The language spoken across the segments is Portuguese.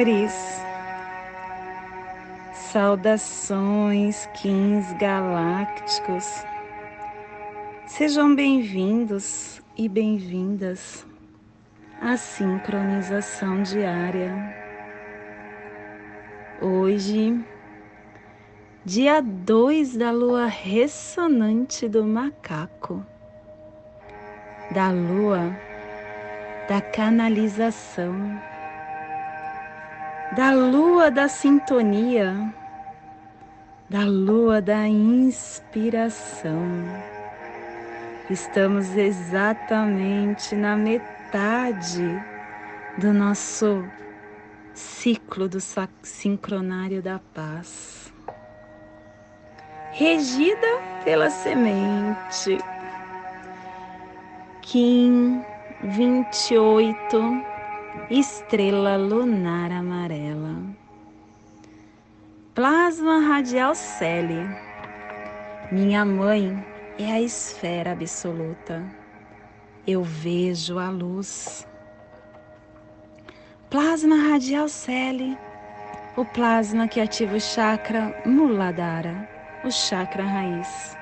amores. Saudações, Kings Galácticos. Sejam bem-vindos e bem-vindas à sincronização diária. Hoje, dia 2 da lua ressonante do macaco, da lua da canalização, da lua da sintonia, da lua da inspiração. Estamos exatamente na metade do nosso ciclo do sincronário da paz regida pela semente. Kim 28, estrela lunar amarela. Plasma radial Celi. Minha mãe é a esfera absoluta. Eu vejo a luz. Plasma radial Celi, o plasma que ativa o chakra Muladhara o chakra raiz.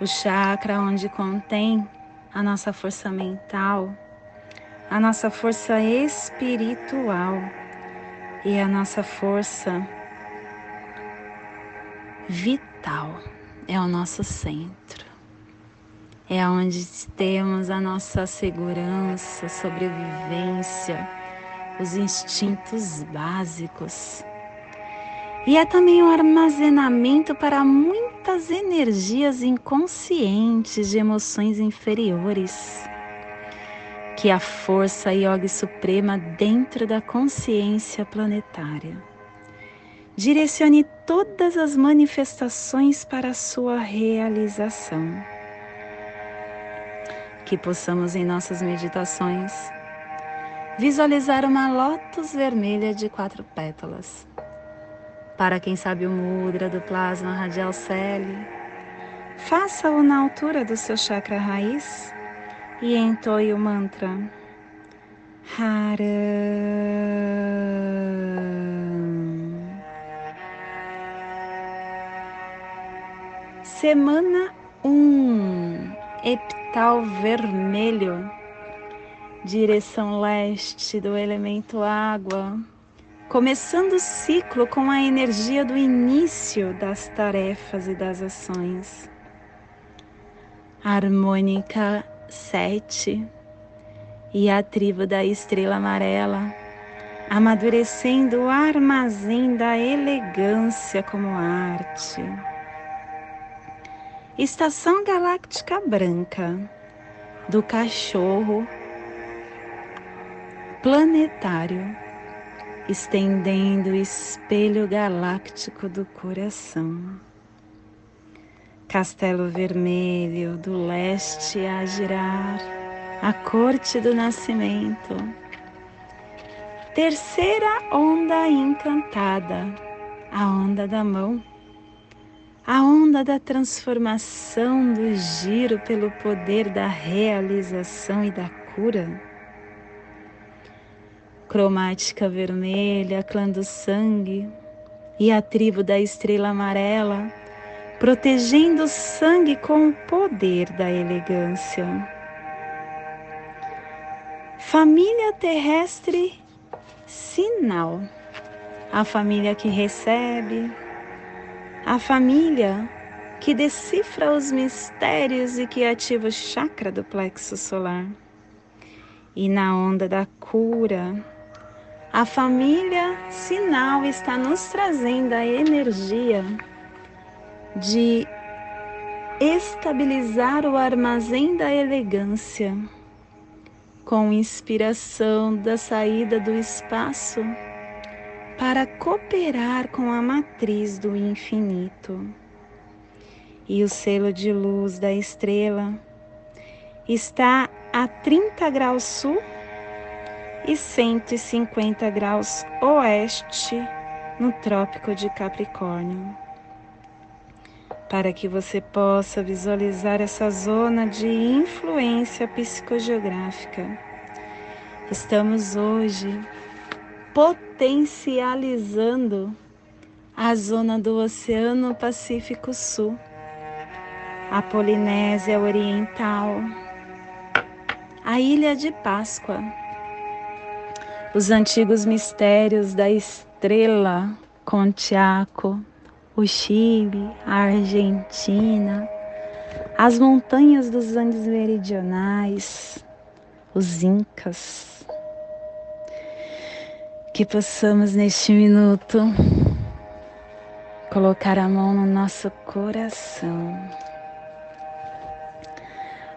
O chakra onde contém a nossa força mental, a nossa força espiritual e a nossa força vital. É o nosso centro. É onde temos a nossa segurança, sobrevivência, os instintos básicos e é também um armazenamento para muitas energias inconscientes de emoções inferiores. Que a força Yogi Suprema dentro da consciência planetária. Direcione todas as manifestações para a sua realização. Que possamos em nossas meditações visualizar uma lótus vermelha de quatro pétalas. Para quem sabe o mudra do plasma radial Celi, faça-o na altura do seu chakra raiz e entoie o mantra Haram. Semana 1, um, epital vermelho, direção leste do elemento água começando o ciclo com a energia do início das tarefas e das ações. Harmônica 7 e a tribo da estrela amarela, amadurecendo o armazém da elegância como arte. Estação galáctica branca do cachorro planetário estendendo o espelho galáctico do coração. Castelo Vermelho do leste a girar, a corte do nascimento. Terceira onda encantada, a onda da mão, a onda da transformação, do giro pelo poder da realização e da cura cromática vermelha, clã do sangue e a tribo da estrela amarela, protegendo o sangue com o poder da elegância. Família terrestre, sinal. A família que recebe, a família que decifra os mistérios e que ativa o chakra do plexo solar. E na onda da cura, a família sinal está nos trazendo a energia de estabilizar o armazém da elegância com inspiração da saída do espaço para cooperar com a matriz do infinito. E o selo de luz da estrela está a 30 graus sul e 150 graus oeste no Trópico de Capricórnio. Para que você possa visualizar essa zona de influência psicogeográfica. Estamos hoje potencializando a zona do Oceano Pacífico Sul, a Polinésia Oriental, a Ilha de Páscoa, os antigos mistérios da estrela Contiaco, o Chile, a Argentina, as montanhas dos Andes meridionais, os Incas. Que possamos neste minuto colocar a mão no nosso coração.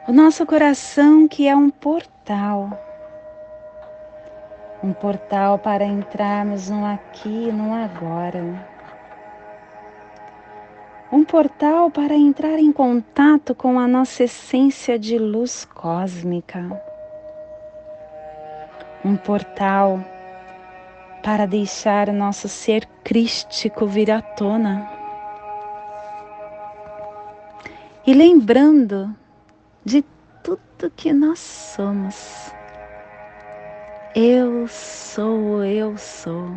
O nosso coração que é um portal. Um portal para entrarmos no aqui e no agora um portal para entrar em contato com a nossa essência de luz cósmica, um portal para deixar nosso ser crístico vir à tona. E lembrando de tudo que nós somos. Eu sou, eu sou.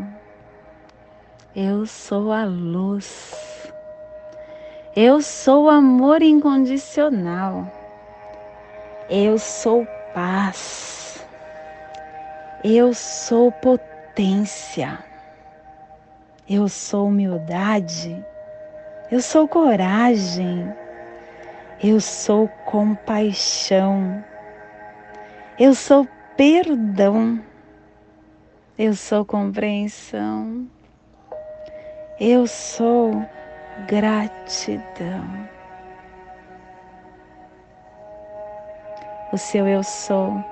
Eu sou a luz. Eu sou amor incondicional. Eu sou paz. Eu sou potência. Eu sou humildade. Eu sou coragem. Eu sou compaixão. Eu sou perdão. Eu sou compreensão. Eu sou gratidão. O seu eu sou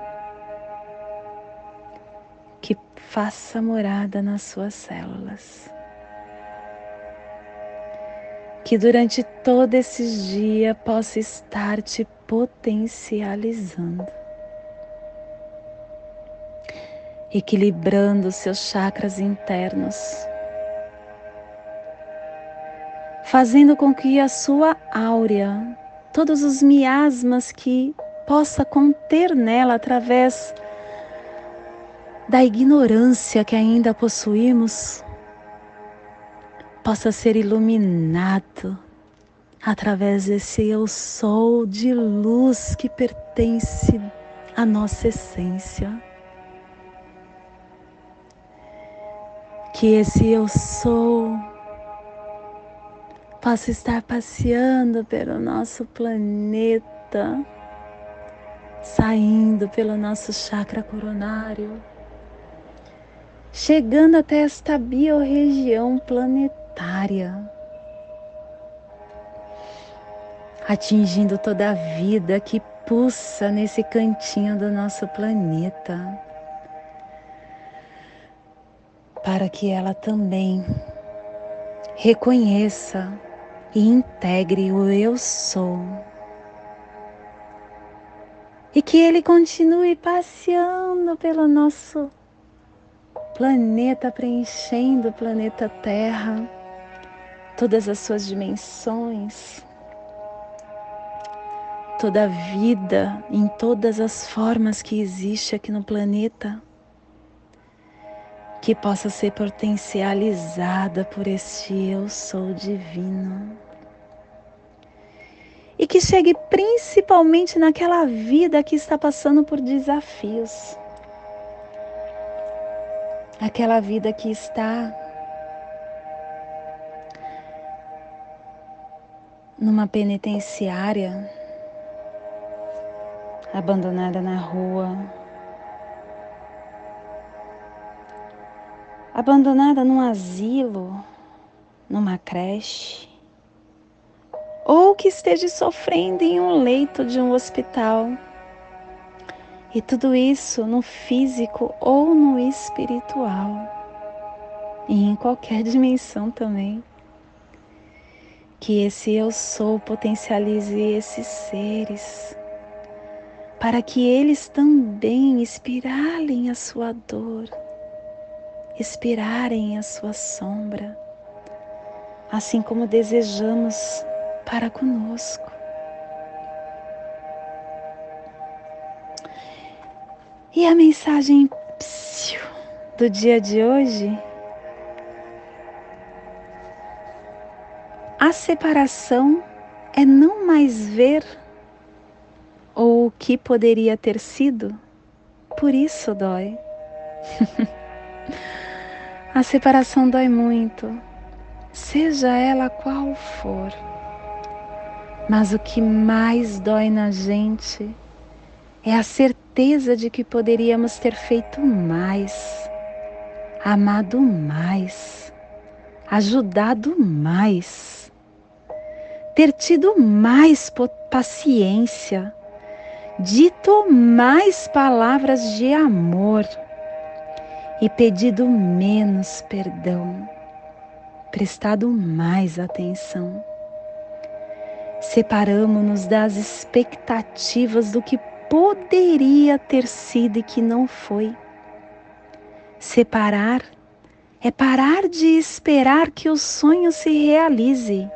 que faça morada nas suas células. Que durante todo esses dias possa estar te potencializando, equilibrando seus chakras internos fazendo com que a sua áurea, todos os miasmas que possa conter nela através da ignorância que ainda possuímos, possa ser iluminado através desse eu sou de luz que pertence à nossa essência. Que esse eu sou possa estar passeando pelo nosso planeta, saindo pelo nosso chakra coronário, chegando até esta biorregião planetária, atingindo toda a vida que pulsa nesse cantinho do nosso planeta, para que ela também reconheça e integre o eu sou. E que ele continue passeando pelo nosso planeta, preenchendo o planeta Terra, todas as suas dimensões, toda a vida em todas as formas que existe aqui no planeta que possa ser potencializada por este eu sou divino. E que chegue principalmente naquela vida que está passando por desafios. Aquela vida que está numa penitenciária, abandonada na rua, abandonada num asilo, numa creche, ou que esteja sofrendo em um leito de um hospital. E tudo isso no físico ou no espiritual, e em qualquer dimensão também. Que esse eu sou potencialize esses seres, para que eles também espiralem a sua dor expirarem a sua sombra, assim como desejamos para conosco. E a mensagem do dia de hoje? A separação é não mais ver o que poderia ter sido, por isso dói. a separação dói muito, seja ela qual for. Mas o que mais dói na gente é a certeza de que poderíamos ter feito mais, amado mais, ajudado mais, ter tido mais paciência, dito mais palavras de amor e pedido menos perdão, prestado mais atenção. Separamos-nos das expectativas do que poderia ter sido e que não foi. Separar é parar de esperar que o sonho se realize.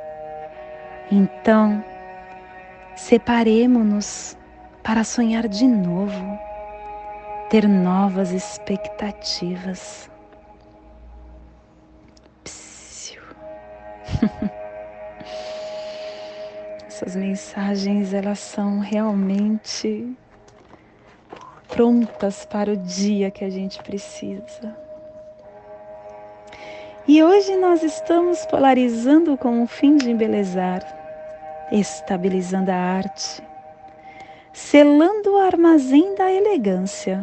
Então, separemos-nos para sonhar de novo, ter novas expectativas. Essas mensagens elas são realmente prontas para o dia que a gente precisa. E hoje nós estamos polarizando com o fim de embelezar, estabilizando a arte, selando o armazém da elegância,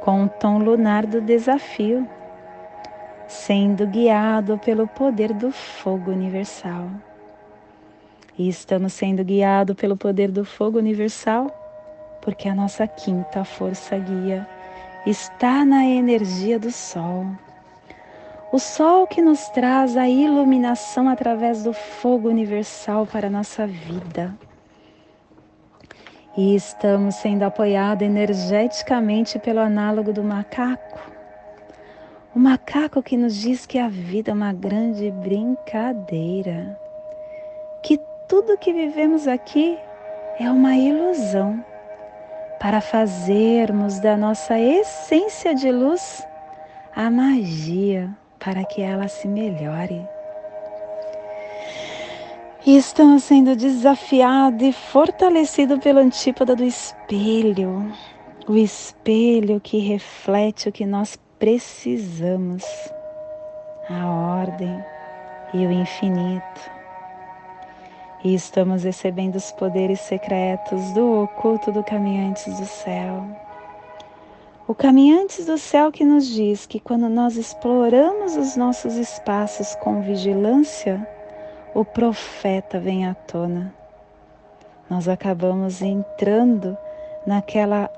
com o tom lunar do desafio, sendo guiado pelo poder do fogo universal. E estamos sendo guiados pelo poder do fogo universal porque a nossa quinta força guia está na energia do Sol. O Sol que nos traz a iluminação através do fogo universal para a nossa vida. E estamos sendo apoiados energeticamente pelo análogo do macaco. O macaco que nos diz que a vida é uma grande brincadeira, que tudo que vivemos aqui é uma ilusão para fazermos da nossa essência de luz a magia para que ela se melhore. E estamos sendo desafiados e fortalecidos pelo antípoda do espelho, o espelho que reflete o que nós precisamos, a ordem e o infinito. E estamos recebendo os poderes secretos do oculto do Caminhantes do Céu. O Caminhantes do Céu que nos diz que quando nós exploramos os nossos espaços com vigilância, o profeta vem à tona. Nós acabamos entrando naquela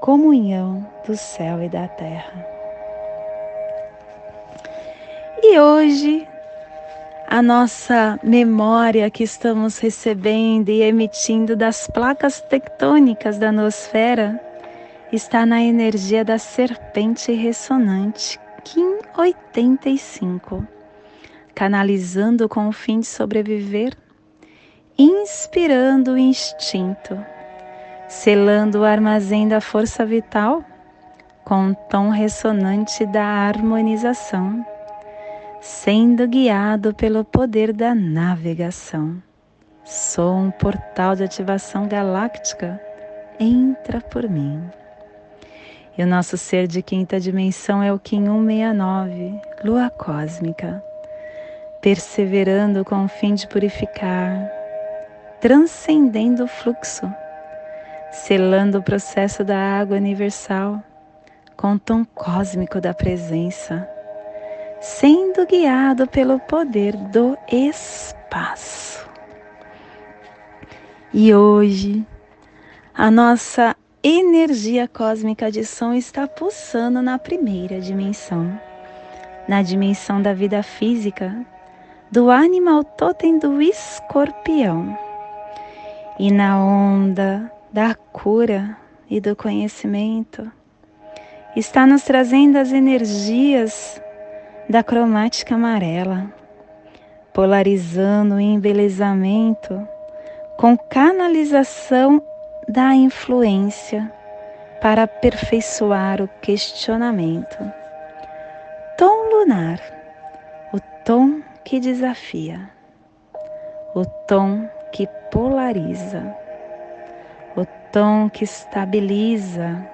comunhão do céu e da terra. E hoje a nossa memória que estamos recebendo e emitindo das placas tectônicas da nosfera está na energia da serpente ressonante Kim 85, canalizando com o fim de sobreviver, inspirando o instinto, selando o armazém da força vital com o tom ressonante da harmonização sendo guiado pelo poder da navegação. Sou um portal de ativação galáctica. Entra por mim. E o nosso ser de quinta dimensão é o Kim 169, lua cósmica, perseverando com o fim de purificar, transcendendo o fluxo, selando o processo da água universal com o tom cósmico da presença sendo guiado pelo poder do espaço. E hoje, a nossa energia cósmica de som está pulsando na primeira dimensão, na dimensão da vida física, do animal totem do escorpião, e na onda da cura e do conhecimento, está nos trazendo as energias da cromática amarela, polarizando o embelezamento com canalização da influência para aperfeiçoar o questionamento. Tom lunar, o tom que desafia, o tom que polariza, o tom que estabiliza.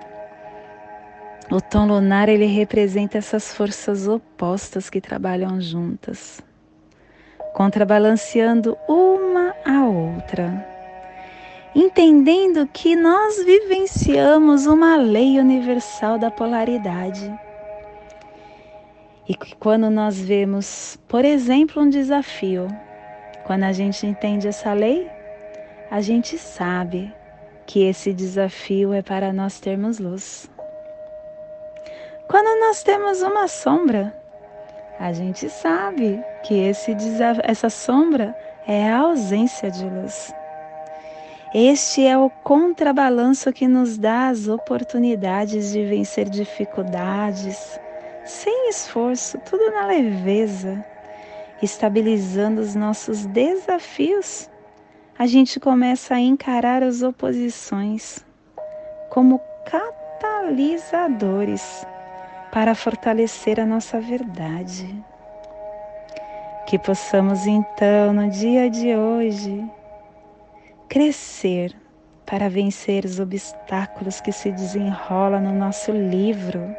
O tom lunar ele representa essas forças opostas que trabalham juntas, contrabalanceando uma a outra entendendo que nós vivenciamos uma lei universal da polaridade. E que quando nós vemos, por exemplo, um desafio, quando a gente entende essa lei, a gente sabe que esse desafio é para nós termos luz. Quando nós temos uma sombra, a gente sabe que esse essa sombra é a ausência de luz. Este é o contrabalanço que nos dá as oportunidades de vencer dificuldades, sem esforço, tudo na leveza, estabilizando os nossos desafios. A gente começa a encarar as oposições como catalisadores para fortalecer a nossa verdade. Que possamos então, no dia de hoje, crescer para vencer os obstáculos que se desenrolam no nosso livro,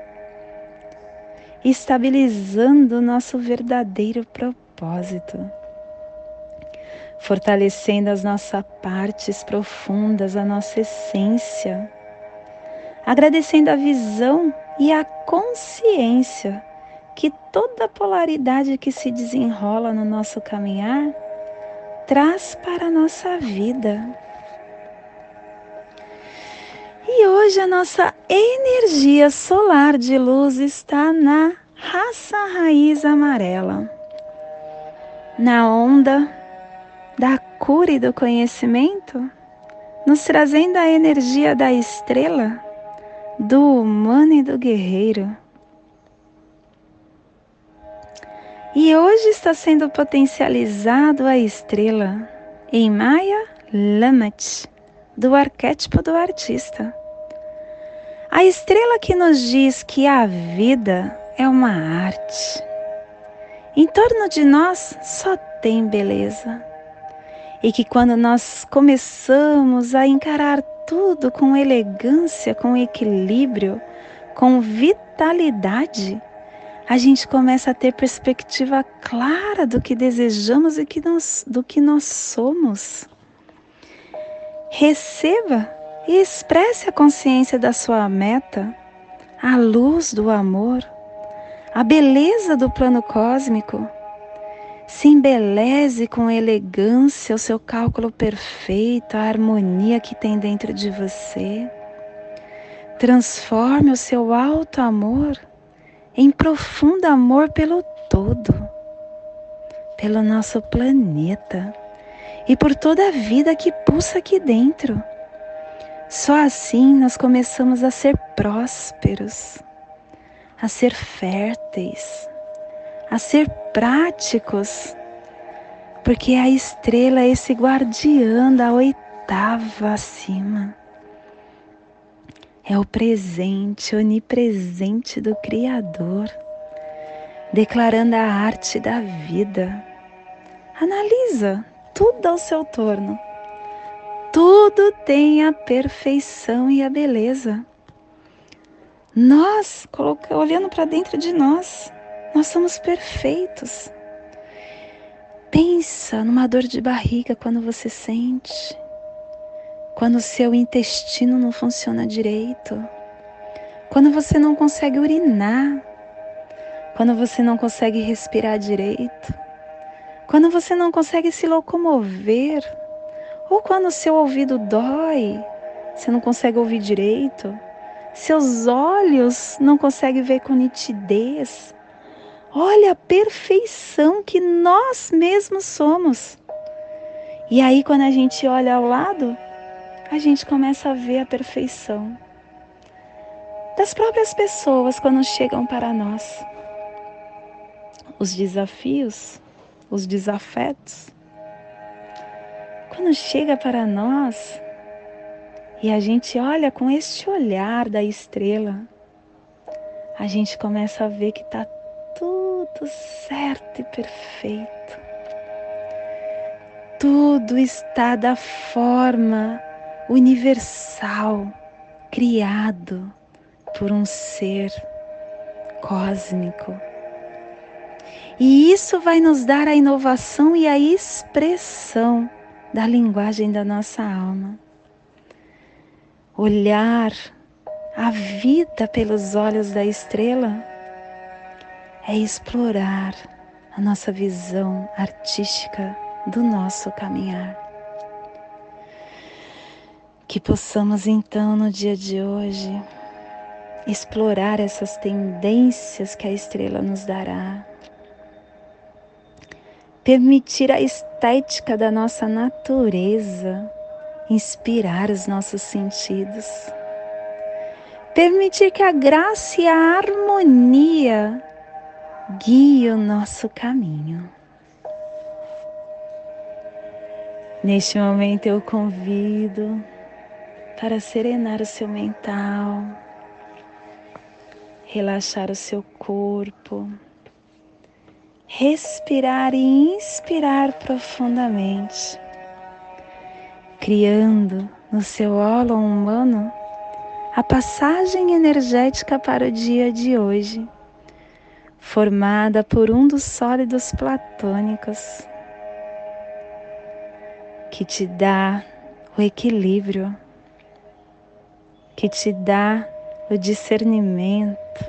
estabilizando o nosso verdadeiro propósito, fortalecendo as nossas partes profundas, a nossa essência, agradecendo a visão e a consciência que toda polaridade que se desenrola no nosso caminhar traz para a nossa vida. E hoje a nossa energia solar de luz está na raça raiz amarela, na onda da cura e do conhecimento, nos trazendo a energia da estrela, do humano e do guerreiro E hoje está sendo potencializado a estrela em Maya Lamat, do arquétipo do artista. A estrela que nos diz que a vida é uma arte. Em torno de nós só tem beleza. E que quando nós começamos a encarar tudo com elegância, com equilíbrio, com vitalidade, a gente começa a ter perspectiva clara do que desejamos e do que nós somos. Receba e expresse a consciência da sua meta, a luz do amor, a beleza do plano cósmico. Se embeleze com elegância o seu cálculo perfeito, a harmonia que tem dentro de você. Transforme o seu alto amor em profundo amor pelo todo, pelo nosso planeta e por toda a vida que pulsa aqui dentro. Só assim nós começamos a ser prósperos, a ser férteis, a ser práticos, porque a estrela é esse guardiã da oitava acima é o presente onipresente do Criador, declarando a arte da vida. Analisa tudo ao seu torno. Tudo tem a perfeição e a beleza. Nós, olhando para dentro de nós, nós somos perfeitos. Pensa numa dor de barriga quando você sente quando o seu intestino não funciona direito, quando você não consegue urinar, quando você não consegue respirar direito, quando você não consegue se locomover, ou quando seu ouvido dói, você não consegue ouvir direito, seus olhos não conseguem ver com nitidez. Olha a perfeição que nós mesmos somos. E aí, quando a gente olha ao lado, a gente começa a ver a perfeição das próprias pessoas quando chegam para nós. Os desafios, os desafetos. Quando chega para nós e a gente olha com este olhar da estrela, a gente começa a ver que está tudo certo e perfeito. Tudo está da forma universal, criado por um ser cósmico. E isso vai nos dar a inovação e a expressão da linguagem da nossa alma. Olhar a vida pelos olhos da estrela é explorar a nossa visão artística do nosso caminhar. Que possamos então no dia de hoje explorar essas tendências que a estrela nos dará, permitir a estética da nossa natureza inspirar os nossos sentidos, permitir que a graça e a harmonia guiem o nosso caminho. Neste momento eu convido para serenar o seu mental, relaxar o seu corpo, respirar e inspirar profundamente, criando no seu óleo humano a passagem energética para o dia de hoje, formada por um dos sólidos platônicos que te dá o equilíbrio, que te dá o discernimento,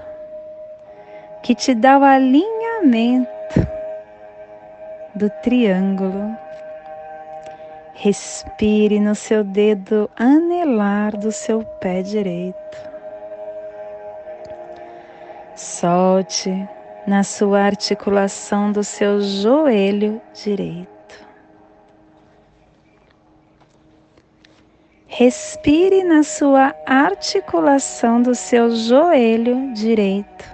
que te dá o alinhamento do triângulo. Respire no seu dedo anelar do seu pé direito. Solte na sua articulação do seu joelho direito. Respire na sua articulação do seu joelho direito.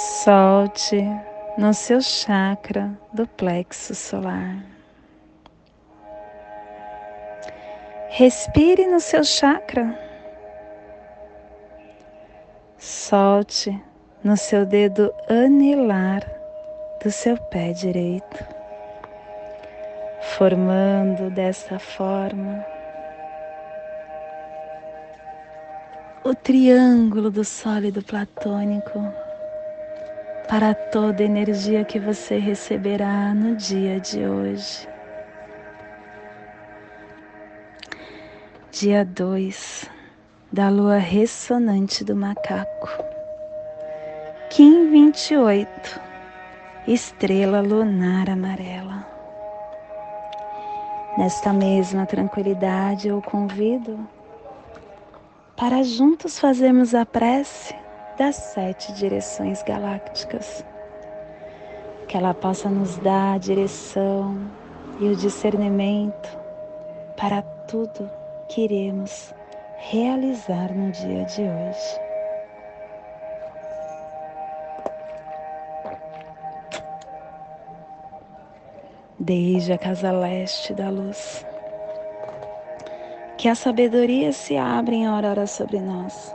Solte no seu chakra do plexo solar. Respire no seu chakra. Solte no seu dedo anelar do seu pé direito formando dessa forma o triângulo do sólido platônico para toda energia que você receberá no dia de hoje. Dia 2 da lua ressonante do macaco. Kim 28, estrela lunar amarela. Nesta mesma tranquilidade, eu convido para juntos fazermos a prece das sete direções galácticas. Que ela possa nos dar a direção e o discernimento para tudo que iremos realizar no dia de hoje. desde a casa leste da luz. Que a sabedoria se abra em aurora sobre nós,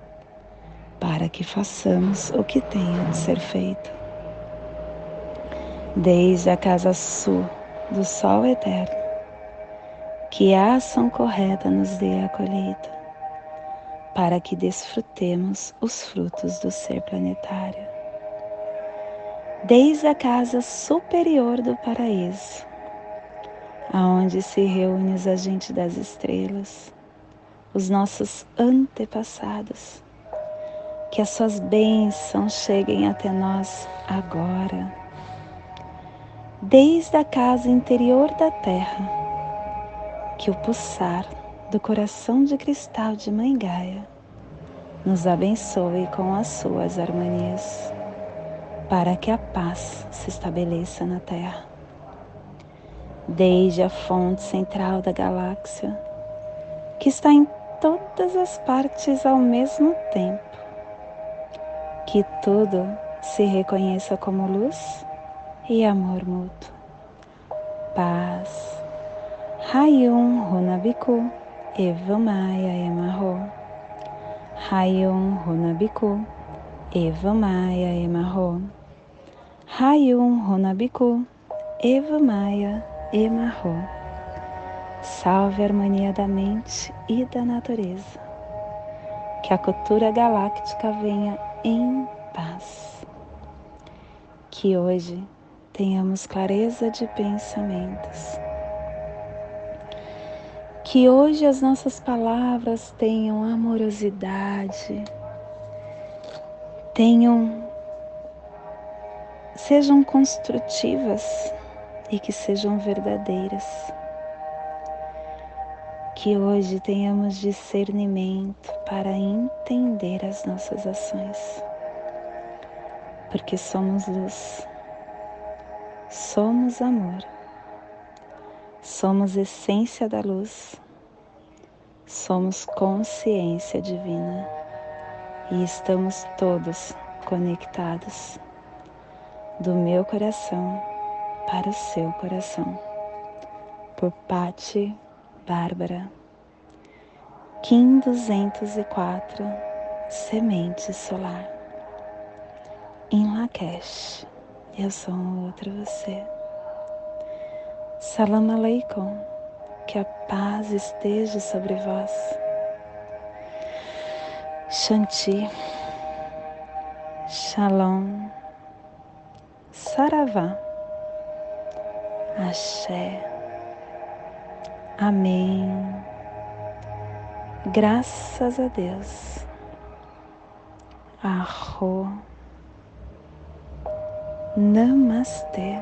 para que façamos o que tenha de ser feito. Desde a casa sul do sol eterno, que a ação correta nos dê a colheita, para que desfrutemos os frutos do ser planetário desde a casa superior do paraíso, aonde se reúnem os agentes das estrelas, os nossos antepassados. Que as suas bênçãos cheguem até nós agora. desde a casa interior da terra, que o pulsar do coração de cristal de Mãe Gaia nos abençoe com as suas harmonias, para que a paz se estabeleça na Terra. Desde a fonte central da galáxia, que está em todas as partes ao mesmo tempo, que tudo se reconheça como luz e amor mútuo. Paz. Hayum Runabiku Eva Maia Emarro. Hayum Runabiku Eva Maia Emarro. Hayum Runabiku Eva Maia Emarro. Salve a harmonia da mente e da natureza. Que a cultura galáctica venha em paz. Que hoje tenhamos clareza de pensamentos. Que hoje as nossas palavras tenham amorosidade, tenham sejam construtivas e que sejam verdadeiras. Que hoje tenhamos discernimento para entender as nossas ações, porque somos luz Somos amor. Somos essência da luz. Somos consciência divina e estamos todos conectados do meu coração para o seu coração. Por Pati Bárbara. Kim 204 Semente Solar em Lakesh eu sou um outro você. Salam aleikum, que a paz esteja sobre vós. Shanti, Shalom, Saravá, Axé, Amém. Graças a Deus. Arro. Namastê.